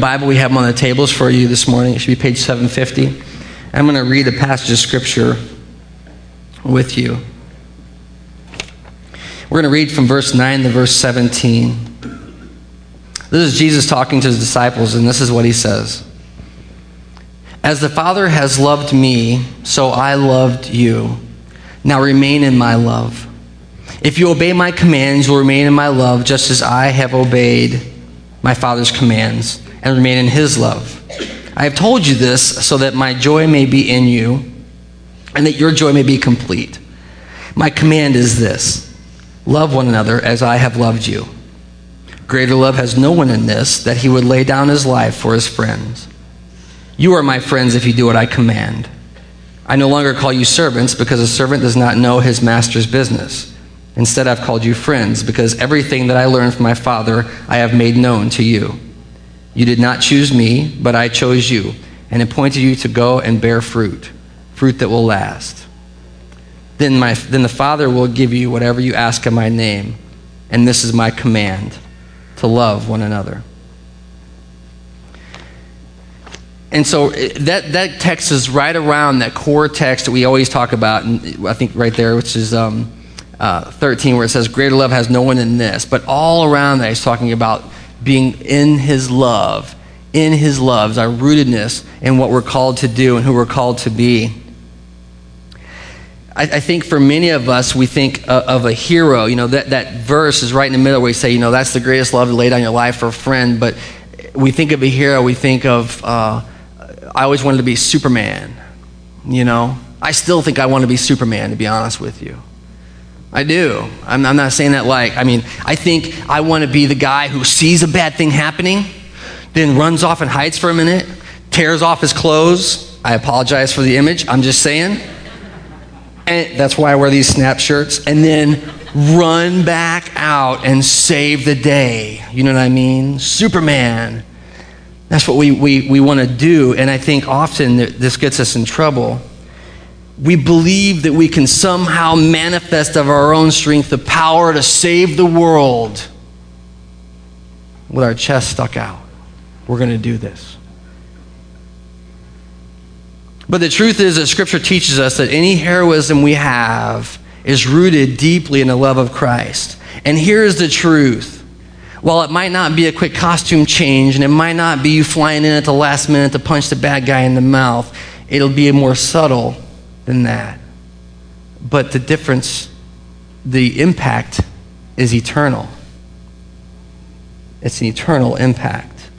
Bible we have them on the tables for you this morning. It should be page 750. I'm going to read a passage of scripture with you. We're going to read from verse 9 to verse 17. This is Jesus talking to his disciples, and this is what he says As the Father has loved me, so I loved you. Now remain in my love. If you obey my commands, you'll remain in my love, just as I have obeyed my Father's commands and remain in his love. I have told you this so that my joy may be in you and that your joy may be complete. My command is this love one another as I have loved you. Greater love has no one in this, that he would lay down his life for his friends. You are my friends if you do what I command. I no longer call you servants because a servant does not know his master's business. Instead, I've called you friends because everything that I learned from my Father I have made known to you. You did not choose me, but I chose you and appointed you to go and bear fruit, fruit that will last. Then, my, then the Father will give you whatever you ask in my name, and this is my command to love one another. And so that, that text is right around that core text that we always talk about, and I think right there, which is um, uh, 13, where it says, Greater love has no one than this. But all around that, he's talking about being in his love, in his loves, our rootedness in what we're called to do and who we're called to be. I, I think for many of us, we think uh, of a hero. You know, that, that verse is right in the middle where we say, you know, that's the greatest love to lay down your life for a friend. But we think of a hero, we think of, uh, I always wanted to be Superman. You know, I still think I want to be Superman, to be honest with you. I do. I'm, I'm, not saying that like, I mean, I think I want to be the guy who sees a bad thing happening, then runs off and hides for a minute, tears off his clothes. I apologize for the image. I'm just saying. And that's why I wear these snap shirts. And then run back out and save the day. You know what I mean? Superman. That's what we, we, we want to do. And I think often this gets us in trouble we believe that we can somehow manifest of our own strength the power to save the world with our chest stuck out. We're going to do this. But the truth is that Scripture teaches us that any heroism we have is rooted deeply in the love of Christ. And here's the truth. While it might not be a quick costume change and it might not be you flying in at the last minute to punch the bad guy in the mouth, it'll be a more subtle than that. But the difference, the impact is eternal. It's an eternal impact.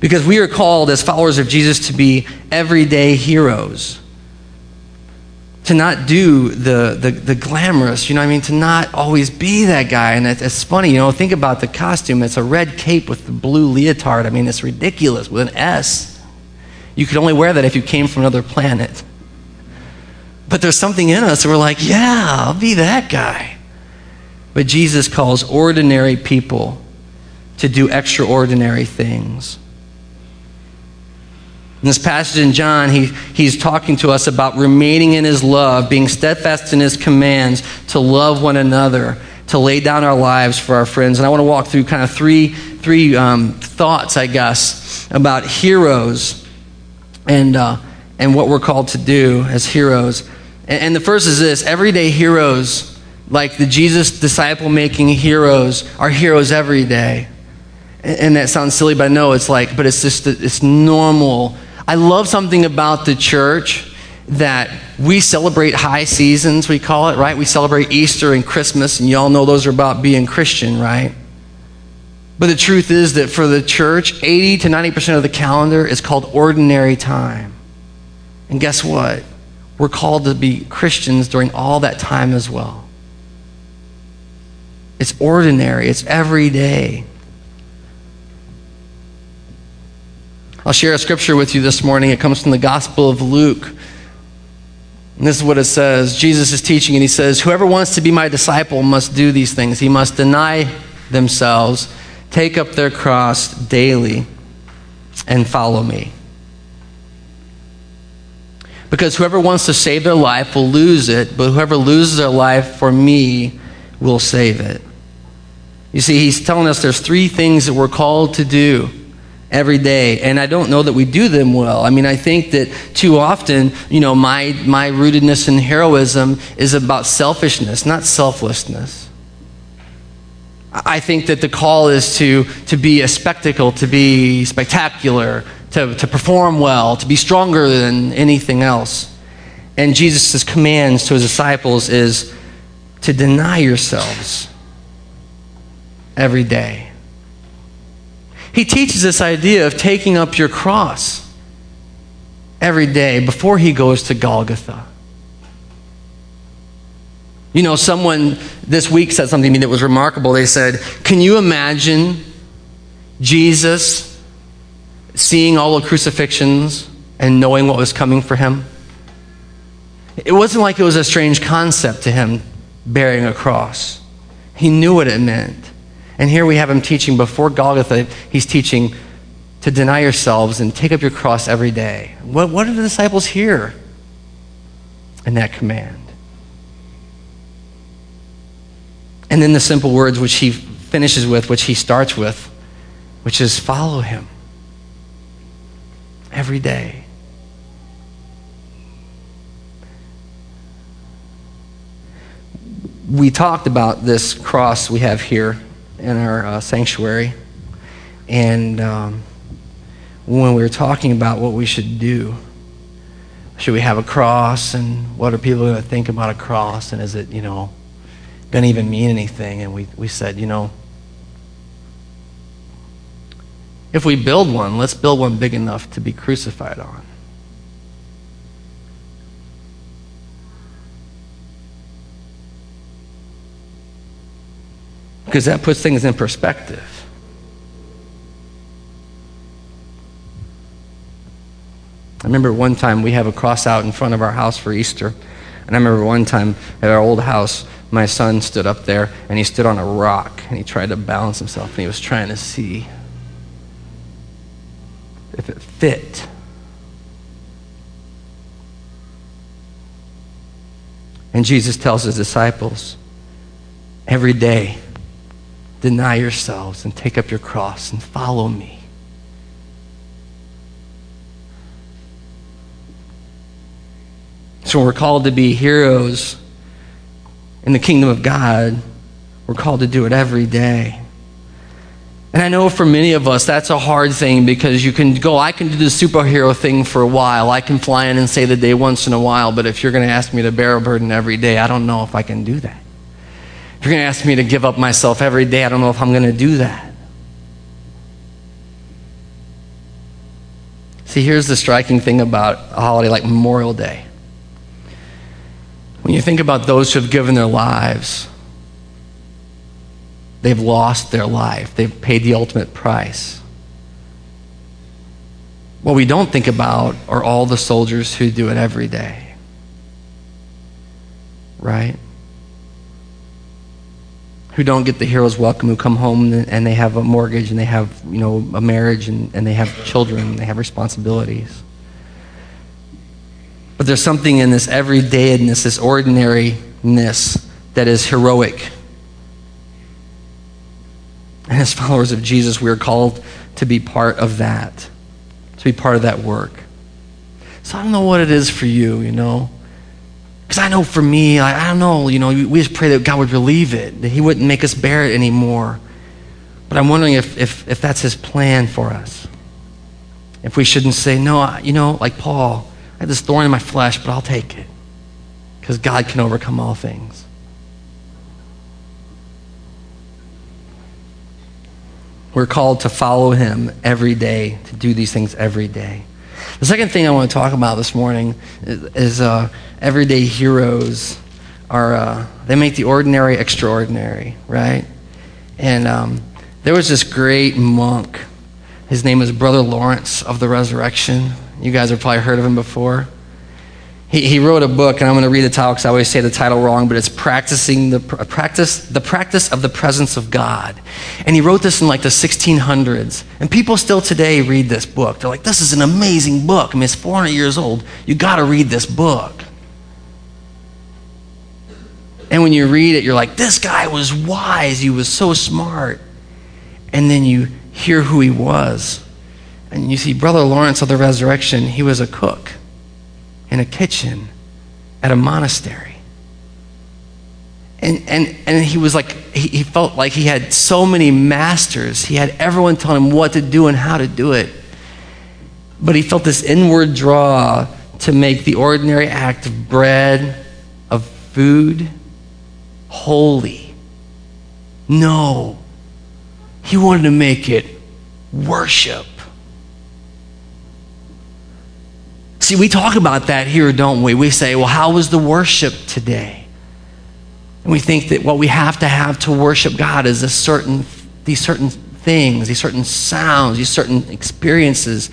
Because we are called as followers of Jesus to be everyday heroes. To not do the, the, the glamorous, you know I mean? To not always be that guy. And it's, it's funny, you know, think about the costume. It's a red cape with the blue leotard. I mean, it's ridiculous with an S. You could only wear that if you came from another planet. But there's something in us that we're like, yeah, I'll be that guy. But Jesus calls ordinary people to do extraordinary things. In this passage in John, he, he's talking to us about remaining in his love, being steadfast in his commands, to love one another, to lay down our lives for our friends. And I want to walk through kind of three, three um, thoughts, I guess, about heroes and, uh, and what we're called to do as heroes. And, the first is this everyday heroes, like the Jesus disciple making heroes, are heroes every day. And, that sounds silly, but I know it's like, but it's just, it's normal. I love something about the church that we celebrate high seasons, we call it, right? We celebrate Easter and Christmas, and y'all know those are about being Christian, right? But the truth is that for the church, 80 to 90% of the calendar is called ordinary time. And guess what? We're called to be Christians during all that time as well. It's ordinary, it's every day. I'll share a scripture with you this morning. It comes from the Gospel of Luke. And this is what it says Jesus is teaching, and he says, Whoever wants to be my disciple must do these things. He must deny themselves, take up their cross daily, and follow me. Because whoever wants to save their life will lose it, but whoever loses their life for me will save it. You see, he's telling us there's three things that we're called to do every day. And I don't know that we do them well. I mean, I think that too often, you know, my, my rootedness in heroism is about selfishness, not selflessness. I think that the call is to, to be a spectacle, to be spectacular, to, to perform well, to be stronger than anything else. And Jesus' commands to his disciples is to deny yourselves every day. He teaches this idea of taking up your cross every day before he goes to Golgotha. You know, someone this week said something to me that was remarkable. They said, Can you imagine Jesus seeing all the crucifixions and knowing what was coming for him? It wasn't like it was a strange concept to him bearing a cross, he knew what it meant. And here we have him teaching before Golgotha, he's teaching to deny yourselves and take up your cross every day. What, what did the disciples hear in that command? And then the simple words which he finishes with, which he starts with, which is follow him every day. We talked about this cross we have here in our uh, sanctuary. And um, when we were talking about what we should do, should we have a cross and what are people going to think about a cross and is it, you know, going to even mean anything? And we, we said, you know, if we build one, let's build one big enough to be crucified on. because that puts things in perspective. I remember one time we have a cross out in front of our house for Easter. And I remember one time at our old house, my son stood up there and he stood on a rock and he tried to balance himself and he was trying to see fit. And Jesus tells his disciples every day, deny yourselves and take up your cross and follow me. So we're called to be heroes in the kingdom of God. We're called to do it every day. And I know for many of us, that's a hard thing because you can go, I can do the superhero thing for a while. I can fly in and say the day once in a while, but if you're going to ask me to bear a burden every day, I don't know if I can do that. If you're going to ask me to give up myself every day, I don't know if I'm going to do that. See, here's the striking thing about a holiday like Memorial Day. When you think about those who have given their lives, they've lost their life, they've paid the ultimate price. What we don't think about are all the soldiers who do it every day. Right? who don't get the hero's welcome, who come home and they have a mortgage and they have, you know, a marriage and, and they have children and they have responsibilities. But there's something in this everydayness, this ordinariness that is heroic. And as followers of Jesus, we are called to be part of that, to be part of that work. So I don't know what it is for you, you know. Because I know for me, I, I don't know, you know, we just pray that God would relieve it, that He wouldn't make us bear it anymore. But I'm wondering if, if, if that's His plan for us. If we shouldn't say, no, you know, like Paul, I have this thorn in my flesh, but I'll take it. Because God can overcome all things. We're called to follow Him every day, to do these things every day. The second thing I want to talk about this morning is, is uh, everyday heroes are, uh, they make the ordinary extraordinary, right? And um, there was this great monk. His name is Brother Lawrence of the Resurrection. You guys have probably heard of him before. He, he wrote a book, and I'm going to read the title because I always say the title wrong, but it's practicing the practice the practice of the presence of God. And he wrote this in like the 1600s, and people still today read this book. They're like, "This is an amazing book. I mean, it's 400 years old. You got to read this book." And when you read it, you're like, "This guy was wise. He was so smart." And then you hear who he was, And you see, Brother Lawrence of the Resurrection, he was a cook in a kitchen at a monastery. And, and, and he was like, he, he felt like he had so many masters. He had everyone telling him what to do and how to do it. But he felt this inward draw to make the ordinary act of bread, of food, holy. No. He wanted to make it worship. See, we talk about that here, don't we? We say, well, how was the worship today? And we think that what we have to have to worship God is a certain, these certain things, these certain sounds, these certain experiences.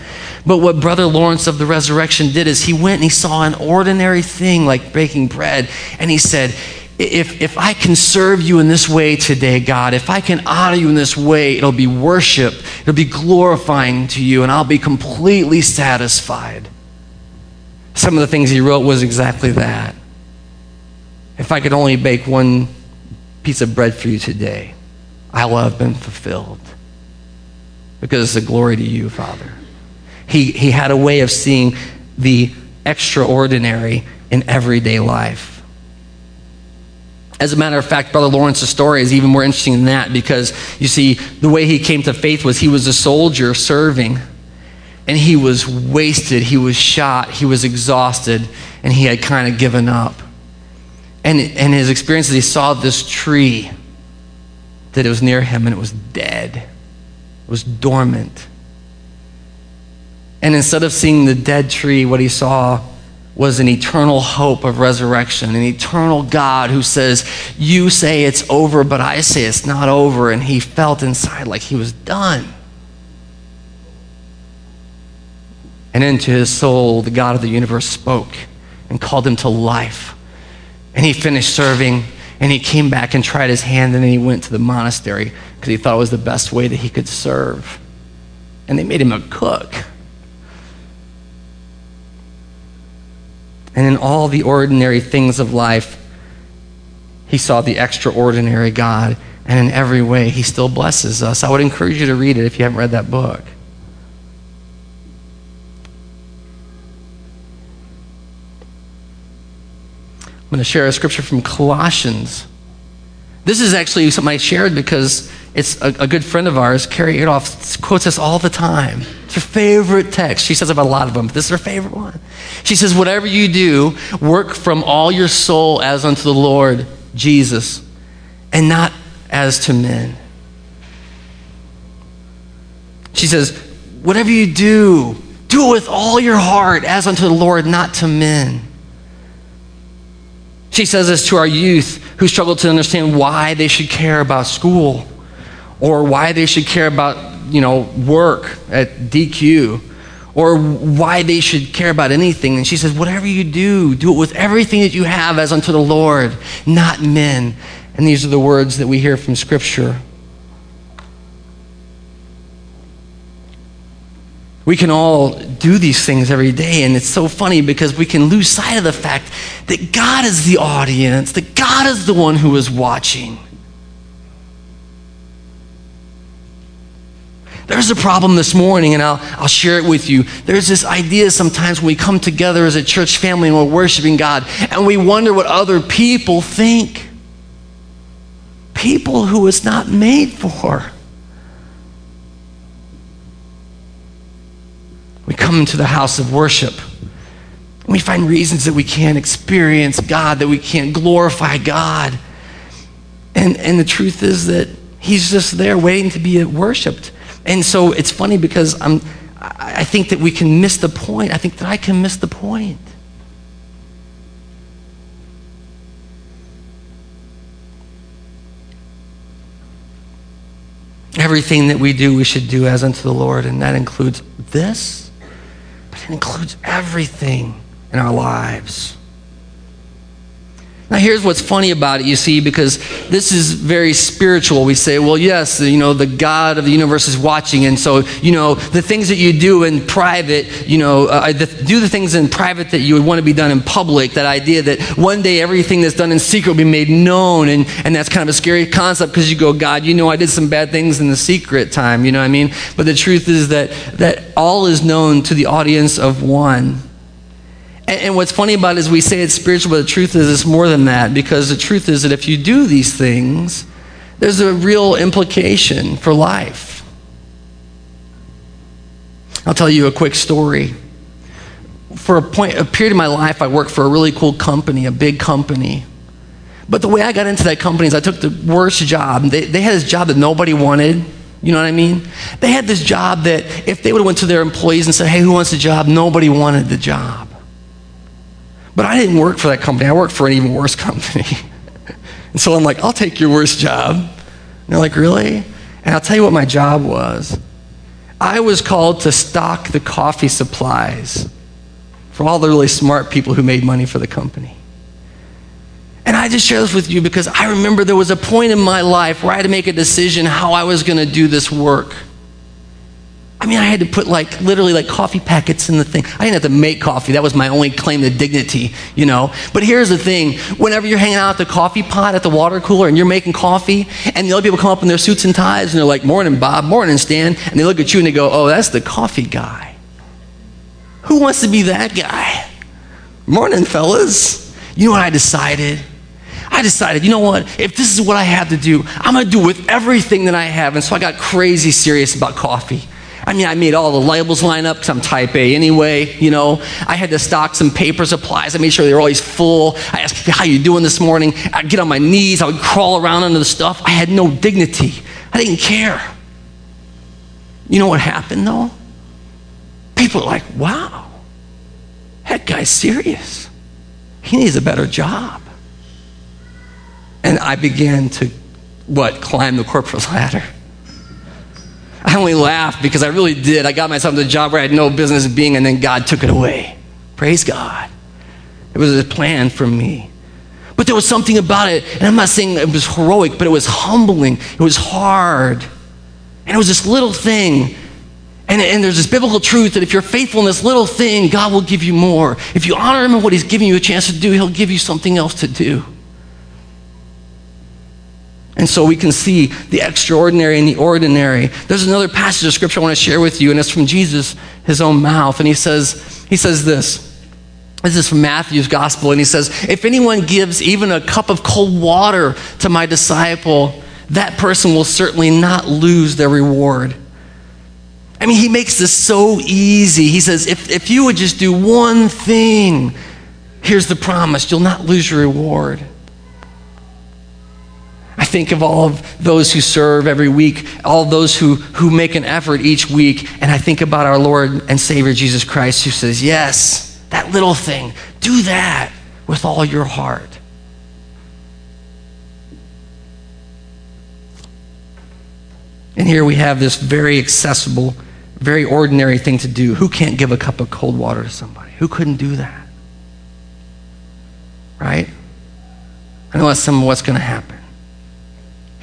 But what Brother Lawrence of the Resurrection did is he went and he saw an ordinary thing like breaking bread, and he said, if, if I can serve you in this way today, God, if I can honor you in this way, it'll be worship, it'll be glorifying to you, and I'll be completely satisfied. Some of the things he wrote was exactly that. If I could only bake one piece of bread for you today, I will have been fulfilled. Because it's a glory to you, Father. He, he had a way of seeing the extraordinary in everyday life. As a matter of fact, Brother Lawrence's story is even more interesting than that because you see, the way he came to faith was he was a soldier serving, and he was wasted, he was shot, he was exhausted, and he had kind of given up. And, and his experience is he saw this tree that it was near him and it was dead, it was dormant. And instead of seeing the dead tree, what he saw was an eternal hope of resurrection, an eternal God who says, You say it's over, but I say it's not over. And he felt inside like he was done. And into his soul, the God of the universe spoke and called him to life. And he finished serving and he came back and tried his hand and then he went to the monastery because he thought it was the best way that he could serve. And they made him a cook. And in all the ordinary things of life, he saw the extraordinary God. And in every way, he still blesses us. I would encourage you to read it if you haven't read that book. I'm going to share a scripture from Colossians. This is actually something I shared because it's a, a good friend of ours, Carrie Adolph, quotes us all the time. It's her favorite text. She says about a lot of them, but this is her favorite one. She says, Whatever you do, work from all your soul as unto the Lord Jesus, and not as to men. She says, Whatever you do, do it with all your heart as unto the Lord, not to men. She says this to our youth who struggle to understand why they should care about school or why they should care about, you know, work at DQ or why they should care about anything. And she says, whatever you do, do it with everything that you have as unto the Lord, not men. And these are the words that we hear from Scripture. We can all do these things every day, and it's so funny because we can lose sight of the fact that God is the audience, that God is the one who is watching. There's a problem this morning, and I'll, I'll share it with you. There's this idea sometimes when we come together as a church family and we're worshiping God, and we wonder what other people think. People who it's not made for. We come into the house of worship. We find reasons that we can't experience God, that we can't glorify God. And, and the truth is that He's just there waiting to be worshiped. And so it's funny because I'm, I think that we can miss the point. I think that I can miss the point. Everything that we do, we should do as unto the Lord, and that includes this it includes everything in our lives. Now, here's what's funny about it, you see, because this is very spiritual. We say, well, yes, you know, the God of the universe is watching, and so, you know, the things that you do in private, you know, uh, the, do the things in private that you would want to be done in public. That idea that one day everything that's done in secret will be made known, and, and that's kind of a scary concept because you go, God, you know, I did some bad things in the secret time, you know what I mean? But the truth is that, that all is known to the audience of one. And, and what's funny about it is we say it's spiritual, but the truth is it's more than that because the truth is that if you do these things, there's a real implication for life. I'll tell you a quick story. For a, point, a period of my life, I worked for a really cool company, a big company. But the way I got into that company is I took the worst job. They, they had this job that nobody wanted. You know what I mean? They had this job that if they would have went to their employees and said, hey, who wants the job? Nobody wanted the job. But I didn't work for that company. I worked for an even worse company. and so I'm like, I'll take your worst job. And they're like, really? And I'll tell you what my job was. I was called to stock the coffee supplies for all the really smart people who made money for the company. And I just share this with you because I remember there was a point in my life where I had to make a decision how I was going to do this work. I mean, I had to put like literally like coffee packets in the thing. I didn't have to make coffee. That was my only claim to dignity, you know. But here's the thing whenever you're hanging out at the coffee pot at the water cooler and you're making coffee, and the other people come up in their suits and ties and they're like, Morning, Bob, morning, Stan. And they look at you and they go, Oh, that's the coffee guy. Who wants to be that guy? Morning, fellas. You know what I decided? I decided, you know what? If this is what I have to do, I'm going to do with everything that I have. And so I got crazy serious about coffee. I mean, I made all the labels line up because I'm type A anyway, you know. I had to stock some paper supplies. I made sure they were always full. I asked, how you doing this morning? I'd get on my knees. I would crawl around under the stuff. I had no dignity. I didn't care. You know what happened, though? People are like, wow, that guy's serious. He needs a better job. And I began to, what, climb the corporate ladder. I only laughed because I really did. I got myself into a job where I had no business being, and then God took it away. Praise God. It was a plan for me. But there was something about it, and I'm not saying it was heroic, but it was humbling. It was hard. And it was this little thing. And, and there's this biblical truth that if you're faithful in this little thing, God will give you more. If you honor Him in what He's giving you a chance to do, He'll give you something else to do. And so we can see the extraordinary and the ordinary. There's another passage of scripture I want to share with you, and it's from Jesus, his own mouth. And he says, he says this. This is from Matthew's gospel, and he says, If anyone gives even a cup of cold water to my disciple, that person will certainly not lose their reward. I mean, he makes this so easy. He says, if, if you would just do one thing, here's the promise you'll not lose your reward. I think of all of those who serve every week, all those who, who make an effort each week, and I think about our Lord and Savior Jesus Christ who says, Yes, that little thing, do that with all your heart. And here we have this very accessible, very ordinary thing to do. Who can't give a cup of cold water to somebody? Who couldn't do that? Right? I know that's some of what's going to happen.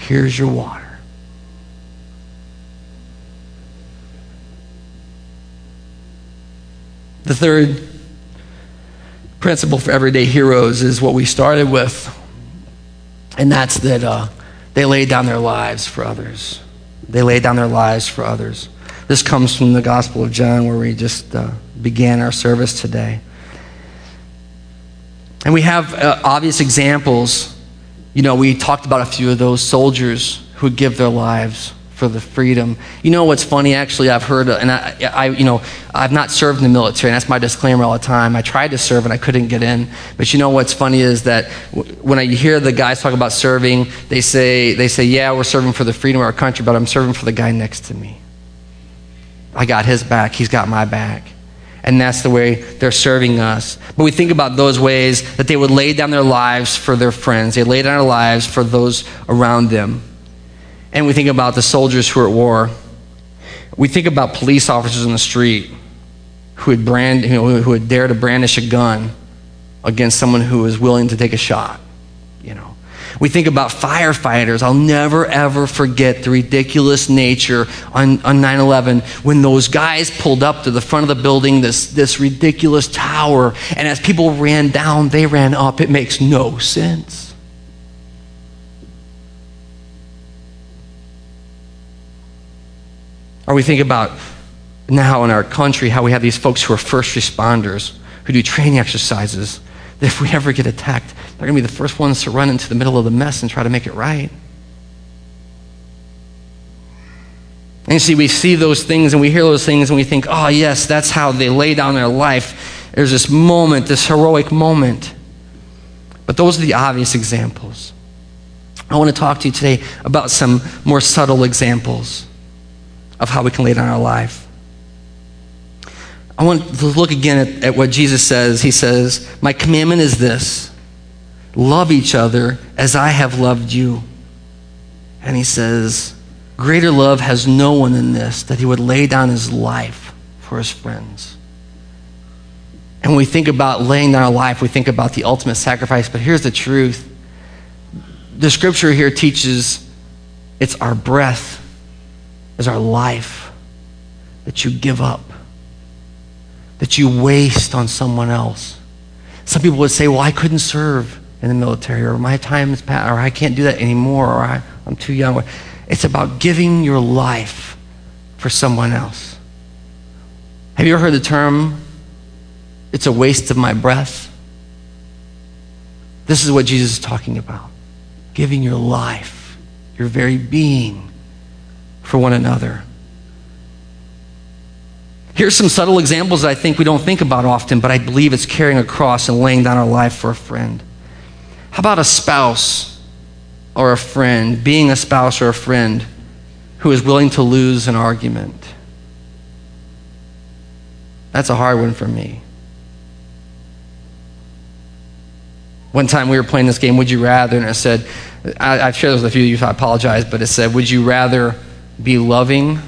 Here's your water. The third principle for everyday heroes is what we started with, and that's that uh, they lay down their lives for others. They lay down their lives for others. This comes from the Gospel of John, where we just uh, began our service today. And we have uh, obvious examples you know, we talked about a few of those soldiers who give their lives for the freedom. You know what's funny? Actually, I've heard, and I, I, you know, I've not served in the military, and that's my disclaimer all the time. I tried to serve and I couldn't get in. But you know what's funny is that when I hear the guys talk about serving, they say, they say, yeah, we're serving for the freedom of our country, but I'm serving for the guy next to me. I got his back. He's got my back and that's the way they're serving us. But we think about those ways that they would lay down their lives for their friends, they lay down their lives for those around them. And we think about the soldiers who are at war. We think about police officers in the street who would, brand, you know, who would dare to brandish a gun against someone who is willing to take a shot. you know. We think about firefighters. I'll never, ever forget the ridiculous nature on, on 9-11 when those guys pulled up to the front of the building, this, this ridiculous tower, and as people ran down, they ran up. It makes no sense. Or we think about now in our country how we have these folks who are first responders who do training exercises that if we ever get attacked, they're going to be the first ones to run into the middle of the mess and try to make it right. And you see, we see those things and we hear those things and we think, oh, yes, that's how they lay down their life. There's this moment, this heroic moment. But those are the obvious examples. I want to talk to you today about some more subtle examples of how we can lay down our life. I want to look again at, at what Jesus says. He says, My commandment is this love each other as I have loved you. And he says, Greater love has no one than this, that he would lay down his life for his friends. And when we think about laying down our life, we think about the ultimate sacrifice. But here's the truth the scripture here teaches it's our breath, is our life that you give up that you waste on someone else. Some people would say, Well, I couldn't serve in the military, or my time is past, or I can't do that anymore, or I, I'm too young. It's about giving your life for someone else. Have you ever heard the term, it's a waste of my breath? This is what Jesus is talking about giving your life, your very being, for one another. Here's some subtle examples that I think we don't think about often, but I believe it's carrying a cross and laying down our life for a friend. How about a spouse or a friend, being a spouse or a friend who is willing to lose an argument? That's a hard one for me. One time we were playing this game, Would You Rather? And it said, I, have shared this with a few of you, so I apologize, but it said, Would you rather be loving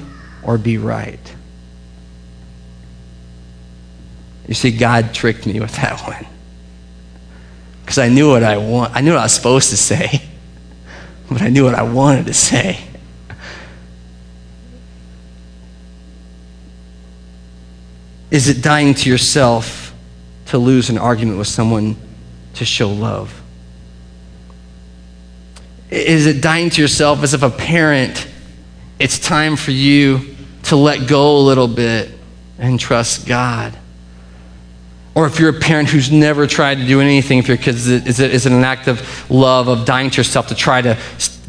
or be right? You see, God tricked me with that one. Because I knew what I want. I knew what I was supposed to say, but I knew what I wanted to say. Is it dying to yourself to lose an argument with someone to show love? Is it dying to yourself as if a parent, it's time for you to let go a little bit and trust God? Or if you're a parent who's never tried to do anything for your kids, is it, is it an act of love, of dying to yourself to try to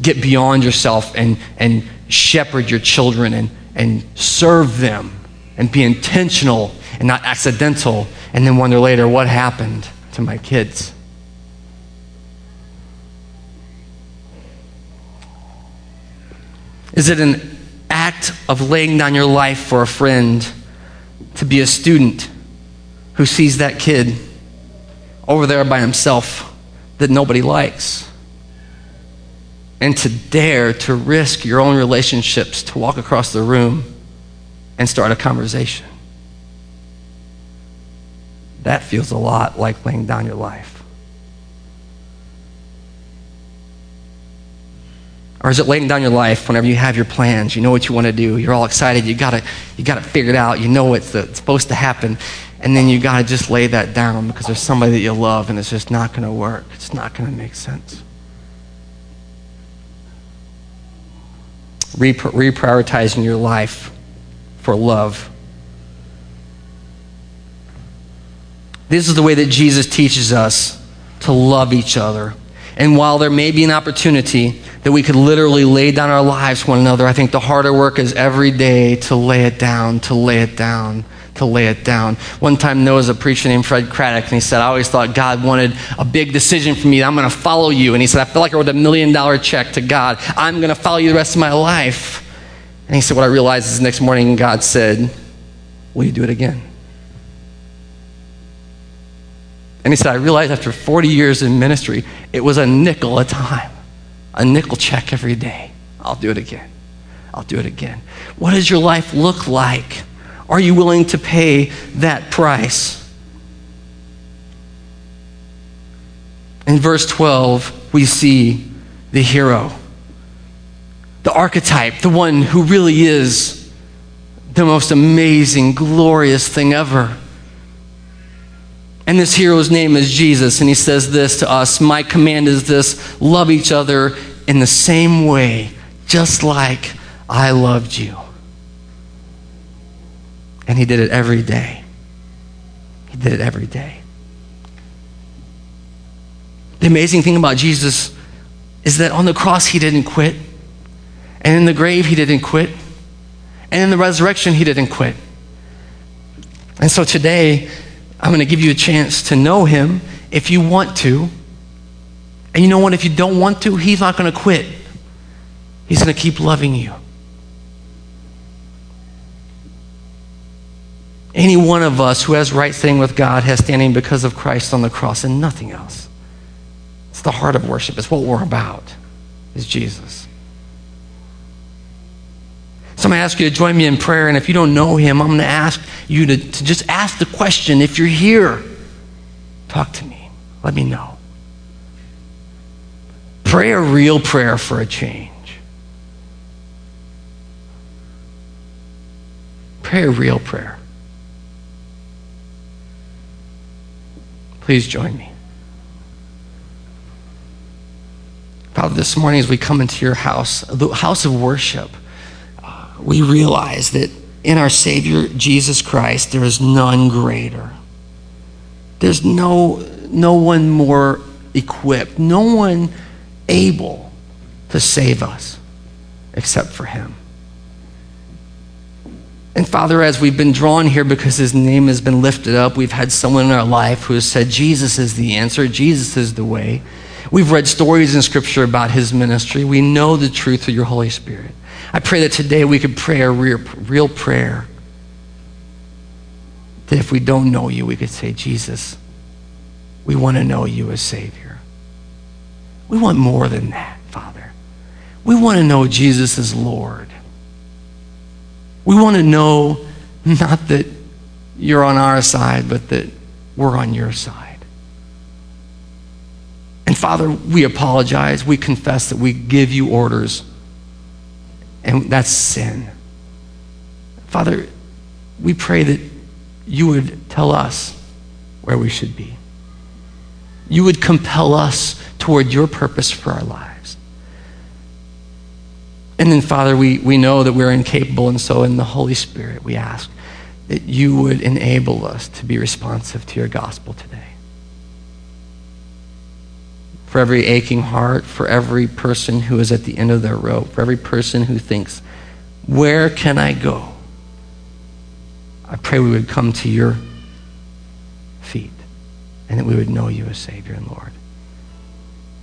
get beyond yourself and, and shepherd your children and, and serve them and be intentional and not accidental and then wonder later what happened to my kids? Is it an act of laying down your life for a friend to be a student? Who sees that kid over there by himself that nobody likes. And to dare to risk your own relationships to walk across the room and start a conversation. That feels a lot like laying down your life. Or is it laying down your life whenever you have your plans, you know what you want to do, you're all excited, you got it, you got it figured out, you know what's supposed to happen, and then you got to just lay that down because there's somebody that you love and it's just not going to work. It's not going to make sense. reprioritizing your life for love. This is the way that Jesus teaches us to love each other. And while there may be an opportunity that we could literally lay down our lives for one another, I think the harder work is every day to lay it down, to lay it down to lay it down. One time, there was a preacher named Fred Craddock, and he said, I always thought God wanted a big decision from me. I'm going to follow you. And he said, I feel like I wrote a million dollar check to God. I'm going to follow you the rest of my life. And he said, What I realized is the next morning, God said, Will you do it again? And he said, I realized after 40 years in ministry, it was a nickel a time, a nickel check every day. I'll do it again. I'll do it again. What does your life look like? Are you willing to pay that price? In verse 12, we see the hero, the archetype, the one who really is the most amazing, glorious thing ever. And this hero's name is Jesus, and he says this to us My command is this love each other in the same way, just like I loved you. And he did it every day. He did it every day. The amazing thing about Jesus is that on the cross, he didn't quit. And in the grave, he didn't quit. And in the resurrection, he didn't quit. And so today, I'm going to give you a chance to know him if you want to. And you know what? If you don't want to, he's not going to quit. He's going to keep loving you. Any one of us who has right standing with God has standing because of Christ on the cross and nothing else. It's the heart of worship. It's what we're about, is Jesus. So I'm going to ask you to join me in prayer. And if you don't know him, I'm going to ask you to, to just ask the question if you're here, talk to me. Let me know. Pray a real prayer for a change. Pray a real prayer. Please join me. Father, this morning as we come into your house, the house of worship, uh, we realize that in our Savior Jesus Christ, there is none greater. There's no, no one more equipped, no one able to save us except for Him. And Father, as we've been drawn here because His name has been lifted up, we've had someone in our life who has said, Jesus is the answer, Jesus is the way. We've read stories in Scripture about His ministry. We know the truth through your Holy Spirit. I pray that today we could pray a real, real prayer. That if we don't know you, we could say, Jesus, we want to know you as Savior. We want more than that, Father. We want to know Jesus as Lord. We want to know not that you're on our side, but that we're on your side. And Father, we apologize. We confess that we give you orders and that's sin. Father, we pray that you would tell us where we should be. You would compel us toward your purpose for our lives. And then, Father, we, we know that we're incapable, and so in the Holy Spirit, we ask that you would enable us to be responsive to your gospel today for every aching heart, for every person who is at the end of their rope, for every person who thinks, Where can I go? I pray we would come to your feet and that we would know you as Savior and Lord.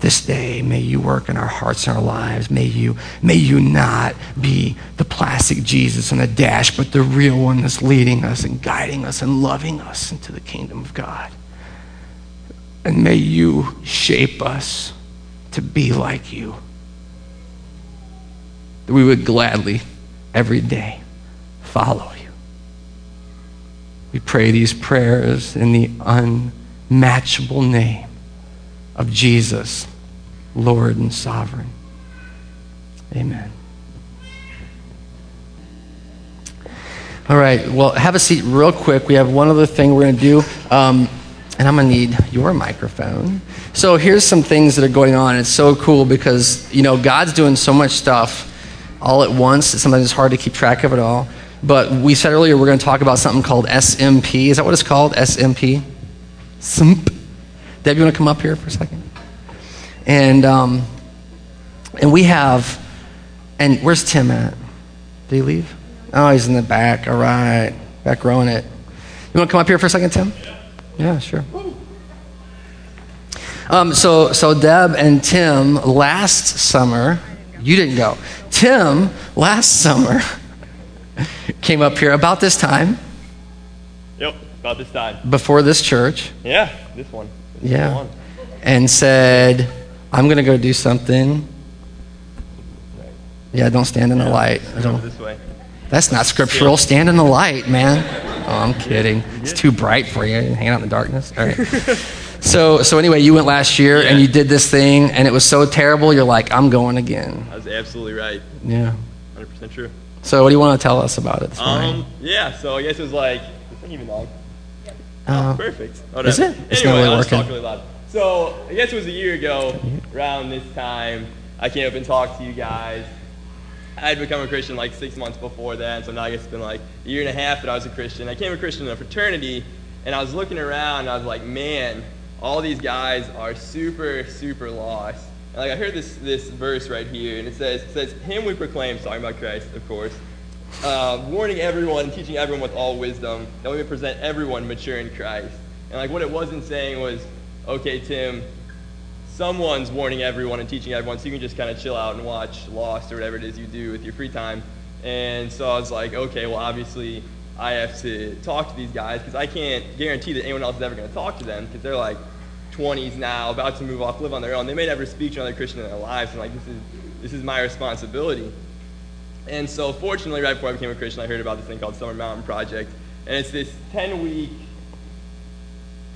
This day, may you work in our hearts and our lives. May you, may you not be the plastic Jesus on a dash, but the real one that's leading us and guiding us and loving us into the kingdom of God. And may you shape us to be like you. That we would gladly, every day, follow you. We pray these prayers in the unmatchable name of Jesus, Lord and Sovereign. Amen. All right, well, have a seat real quick. We have one other thing we're going to do. Um, and I'm going to need your microphone. So here's some things that are going on. It's so cool because, you know, God's doing so much stuff all at once. Sometimes it's hard to keep track of it all. But we said earlier we're going to talk about something called SMP. Is that what it's called? SMP? SMP. Deb, you want to come up here for a second? And, um, and we have, and where's Tim at? Did he leave? Oh, he's in the back. All right. Back rowing it. You want to come up here for a second, Tim? Yeah, sure. Um, so, so Deb and Tim last summer, you didn't go. Tim last summer came up here about this time. Yep, about this time. Before this church. Yeah, this one. Yeah. And said, I'm going to go do something. Yeah, don't stand in the light. I don't. That's not scriptural. Stand in the light, man. Oh, I'm kidding. It's too bright for you. Hang out in the darkness. All right. So, so anyway, you went last year and you did this thing, and it was so terrible. You're like, I'm going again. I was absolutely right. Yeah. 100% true. So, what do you want to tell us about it this? Um, yeah, so I guess it was like, is this even long? Uh, Perfect. is it? It's Anyway, really I'll just working. talk really loud. So I guess it was a year ago, around this time, I came up and talked to you guys. I had become a Christian like six months before that, so now I guess it's been like a year and a half that I was a Christian. I became a Christian in a fraternity, and I was looking around, and I was like, man, all these guys are super, super lost. And like I heard this this verse right here, and it says, it says, "Him we proclaim," talking about Christ, of course, uh, warning everyone teaching everyone with all wisdom, that we may present everyone mature in Christ. And like what it wasn't saying was, okay, Tim, someone's warning everyone and teaching everyone, so you can just kind of chill out and watch Lost or whatever it is you do with your free time. And so I was like, okay, well, obviously I have to talk to these guys because I can't guarantee that anyone else is ever going to talk to them because they're like 20s now, about to move off, live on their own. They may never speak to another Christian in their lives, and like this is this is my responsibility. And so, fortunately, right before I became a Christian, I heard about this thing called Summer Mountain Project, and it's this 10-week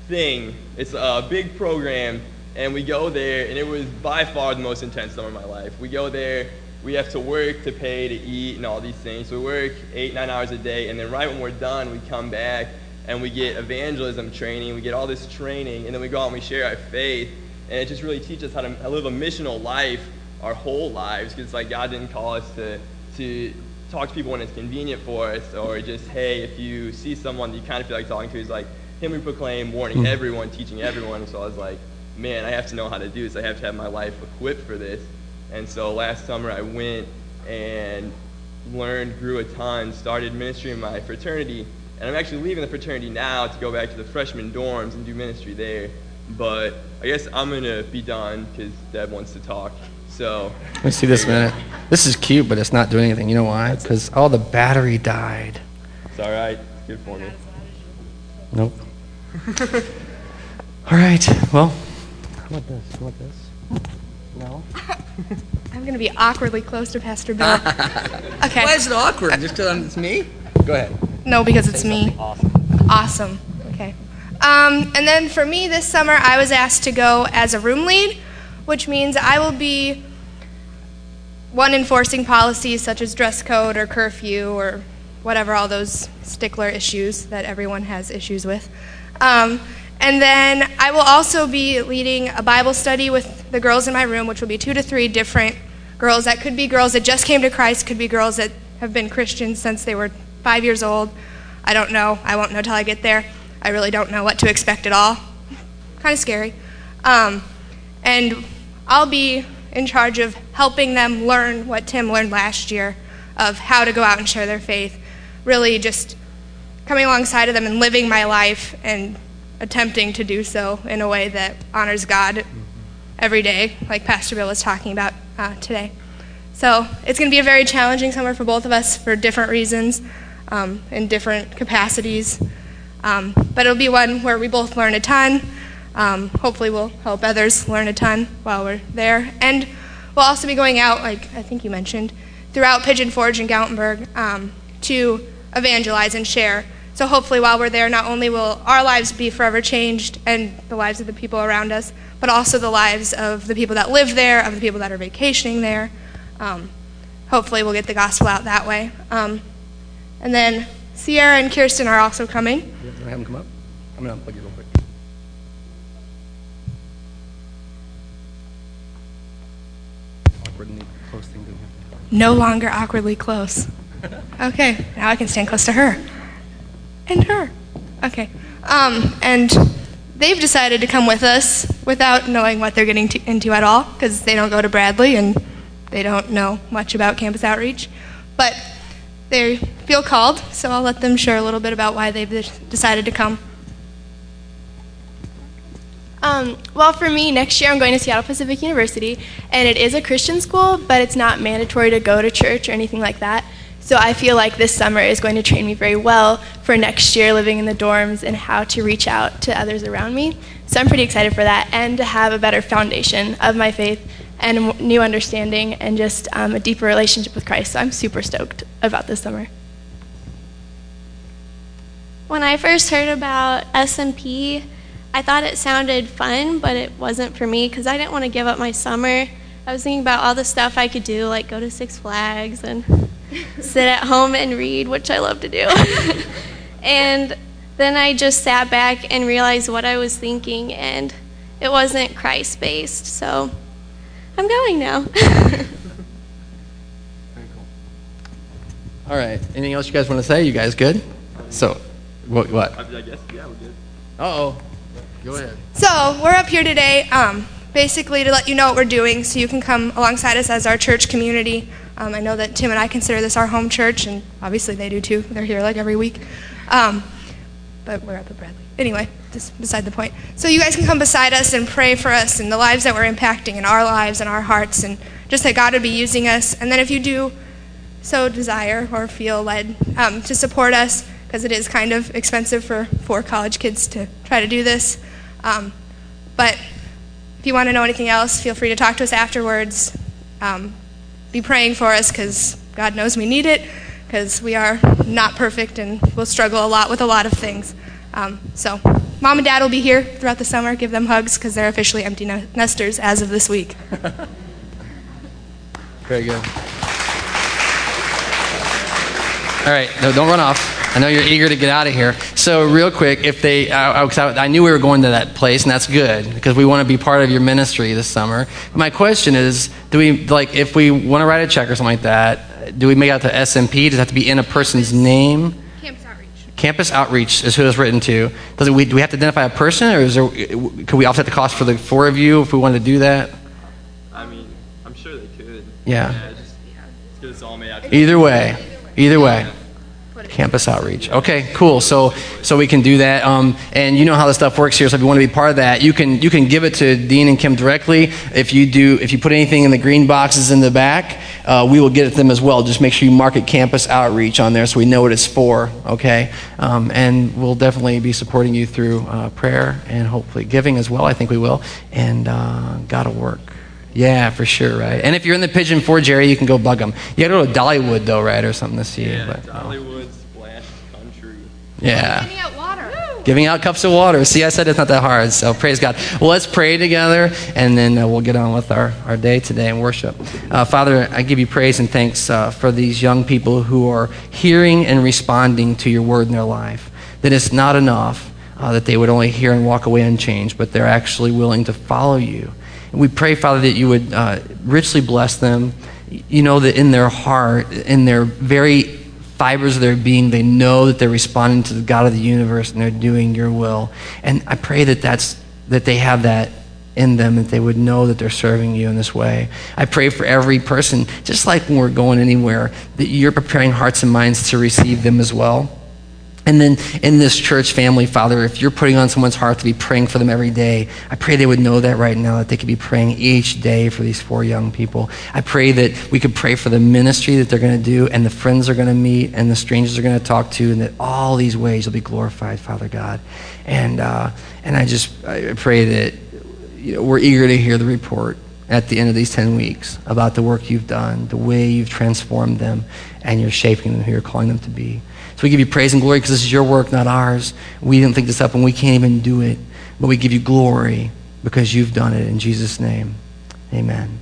thing. It's a big program, and we go there, and it was by far the most intense summer of my life. We go there, we have to work to pay to eat and all these things. So we work eight, nine hours a day, and then right when we're done, we come back and we get evangelism training. We get all this training, and then we go out and we share our faith, and it just really teaches us how to live a missional life our whole lives. Because it's like God didn't call us to to talk to people when it's convenient for us, or just hey, if you see someone that you kind of feel like talking to, he's like him we proclaim, warning hmm. everyone, teaching everyone. So I was like, man, I have to know how to do this. I have to have my life equipped for this. And so last summer I went and learned, grew a ton, started ministry in my fraternity. And I'm actually leaving the fraternity now to go back to the freshman dorms and do ministry there. But I guess I'm going to be done because Deb wants to talk. So, Let me see this minute. This is cute, but it's not doing anything. You know why? Because all the battery died. it's all right. Good for me. Nope. all right. Well, how about this? How about this? No. I'm going to be awkwardly close to Pastor Bill. Okay. Why is it awkward? Just because it's me? Go ahead. No, because it's me. Awesome. Awesome. Okay. Um, and then for me this summer, I was asked to go as a room lead, which means I will be one enforcing policies such as dress code or curfew or whatever, all those stickler issues that everyone has issues with. Um, and then I will also be leading a Bible study with the girls in my room, which will be two to three different girls. That could be girls that just came to Christ, could be girls that have been Christians since they were five years old. I don't know. I won't know till I get there. I really don't know what to expect at all. Kind of scary. Um, and I'll be in charge of helping them learn what Tim learned last year of how to go out and share their faith. Really just coming alongside of them and living my life and attempting to do so in a way that honors God every day, like Pastor Bill was talking about uh, today. So it's going to be a very challenging summer for both of us for different reasons, um, in different capacities. Um, but it'll be one where we both learn a ton. Um, hopefully, we'll help others learn a ton while we're there. And we'll also be going out, like I think you mentioned, throughout Pigeon Forge and Gatlinburg um, to evangelize and share. So hopefully, while we're there, not only will our lives be forever changed and the lives of the people around us, but also the lives of the people that live there, of the people that are vacationing there. Um, hopefully, we'll get the gospel out that way. Um, and then Sierra and Kirsten are also coming. Want to have him come up? I'm going to unplug you real quick. Awkward and close thing didn't happen. No longer awkwardly close. Okay, now I can stand close to her. And her. Okay. Um, and they've decided to come with us without knowing what they're getting to, into at all because they don't go to Bradley and they don't know much about campus outreach. But they feel called, so I'll let them share a little bit about why they've decided to come. Um, well, for me, next year I'm going to Seattle Pacific University, and it is a Christian school, but it's not mandatory to go to church or anything like that. So I feel like this summer is going to train me very well for next year living in the dorms and how to reach out to others around me. So I'm pretty excited for that and to have a better foundation of my faith and a new understanding and just um, a deeper relationship with Christ. So I'm super stoked about this summer. When I first heard about SMP, I thought it sounded fun, but it wasn't for me because I didn't want to give up my summer. I was thinking about all the stuff I could do, like go to Six Flags and sit at home and read, which I love to do. and then I just sat back and realized what I was thinking, and it wasn't Christ based. So I'm going now. All right. Anything else you guys want to say? You guys good? So, what? what? I guess, yeah, we're good. Uh oh. Go ahead. So we're up here today, um, basically to let you know what we're doing, so you can come alongside us as our church community. Um, I know that Tim and I consider this our home church, and obviously they do too. They're here like every week. Um, but we're up at Bradley. Anyway, just beside the point. So you guys can come beside us and pray for us and the lives that we're impacting in our lives and our hearts, and just that God would be using us. And then if you do so desire or feel led um, to support us, because it is kind of expensive for four college kids to try to do this. Um, but if you want to know anything else, feel free to talk to us afterwards. Um, be praying for us because God knows we need it because we are not perfect and we'll struggle a lot with a lot of things. Um, so, mom and dad will be here throughout the summer. Give them hugs because they're officially empty nesters as of this week. Very good. All right, no, don't run off. I know you're eager to get out of here. So, real quick, if they, uh, oh, I, I, I, knew we were going to that place, and that's good because we want to be part of your ministry this summer. My question is, do we like if we want to write a check or something like that? Do we make out to SMP? Does it have to be in a person's name? Campus outreach. Campus outreach is who it's written to. Does it, we, do we have to identify a person, or is there? Could we offset the cost for the four of you if we wanted to do that? I mean, I'm sure they could. Yeah. yeah just, just all made out Either way. Either way. Campus outreach. Okay, cool. So so we can do that. Um, and you know how the stuff works here. So if you want to be part of that, you can you can give it to Dean and Kim directly. If you do, if you put anything in the green boxes in the back, uh, we will get it to them as well. Just make sure you mark it campus outreach on there so we know what it's for. Okay. Um, and we'll definitely be supporting you through uh, prayer and hopefully giving as well. I think we will. And uh, God will work. Yeah, for sure, right? And if you're in the Pigeon Forge area, you can go bug them. You gotta go to Dollywood, though, right, or something to see yeah, But, Dollywood. Yeah. Giving out water. Giving out cups of water. See, I said it's not that hard, so praise God. Well, let's pray together, and then uh, we'll get on with our, our day today and worship. Uh, Father, I give you praise and thanks uh, for these young people who are hearing and responding to your word in their life. That it's not enough uh, that they would only hear and walk away unchanged, but they're actually willing to follow you we pray, Father, that you would uh, richly bless them. You know that in their heart, in their very fibers of their being, they know that they're responding to the God of the universe and they're doing your will. And I pray that that's that they have that in them, that they would know that they're serving you in this way. I pray for every person, just like when we're going anywhere, that you're preparing hearts and minds to receive them as well. And then in this church family, Father, if you're putting on someone's heart to be praying for them every day, I pray they would know that right now, that they could be praying each day for these four young people. I pray that we could pray for the ministry that they're going to do, and the friends they're going to meet, and the strangers they're going to talk to, and that all these ways will be glorified, Father God. And, uh, and I just I pray that you know, we're eager to hear the report at the end of these 10 weeks about the work you've done, the way you've transformed them, and you're shaping them who you're calling them to be. So we give you praise and glory because this is your work, not ours. We didn't think this up and we can't even do it. But we give you glory because you've done it in Jesus' name. Amen.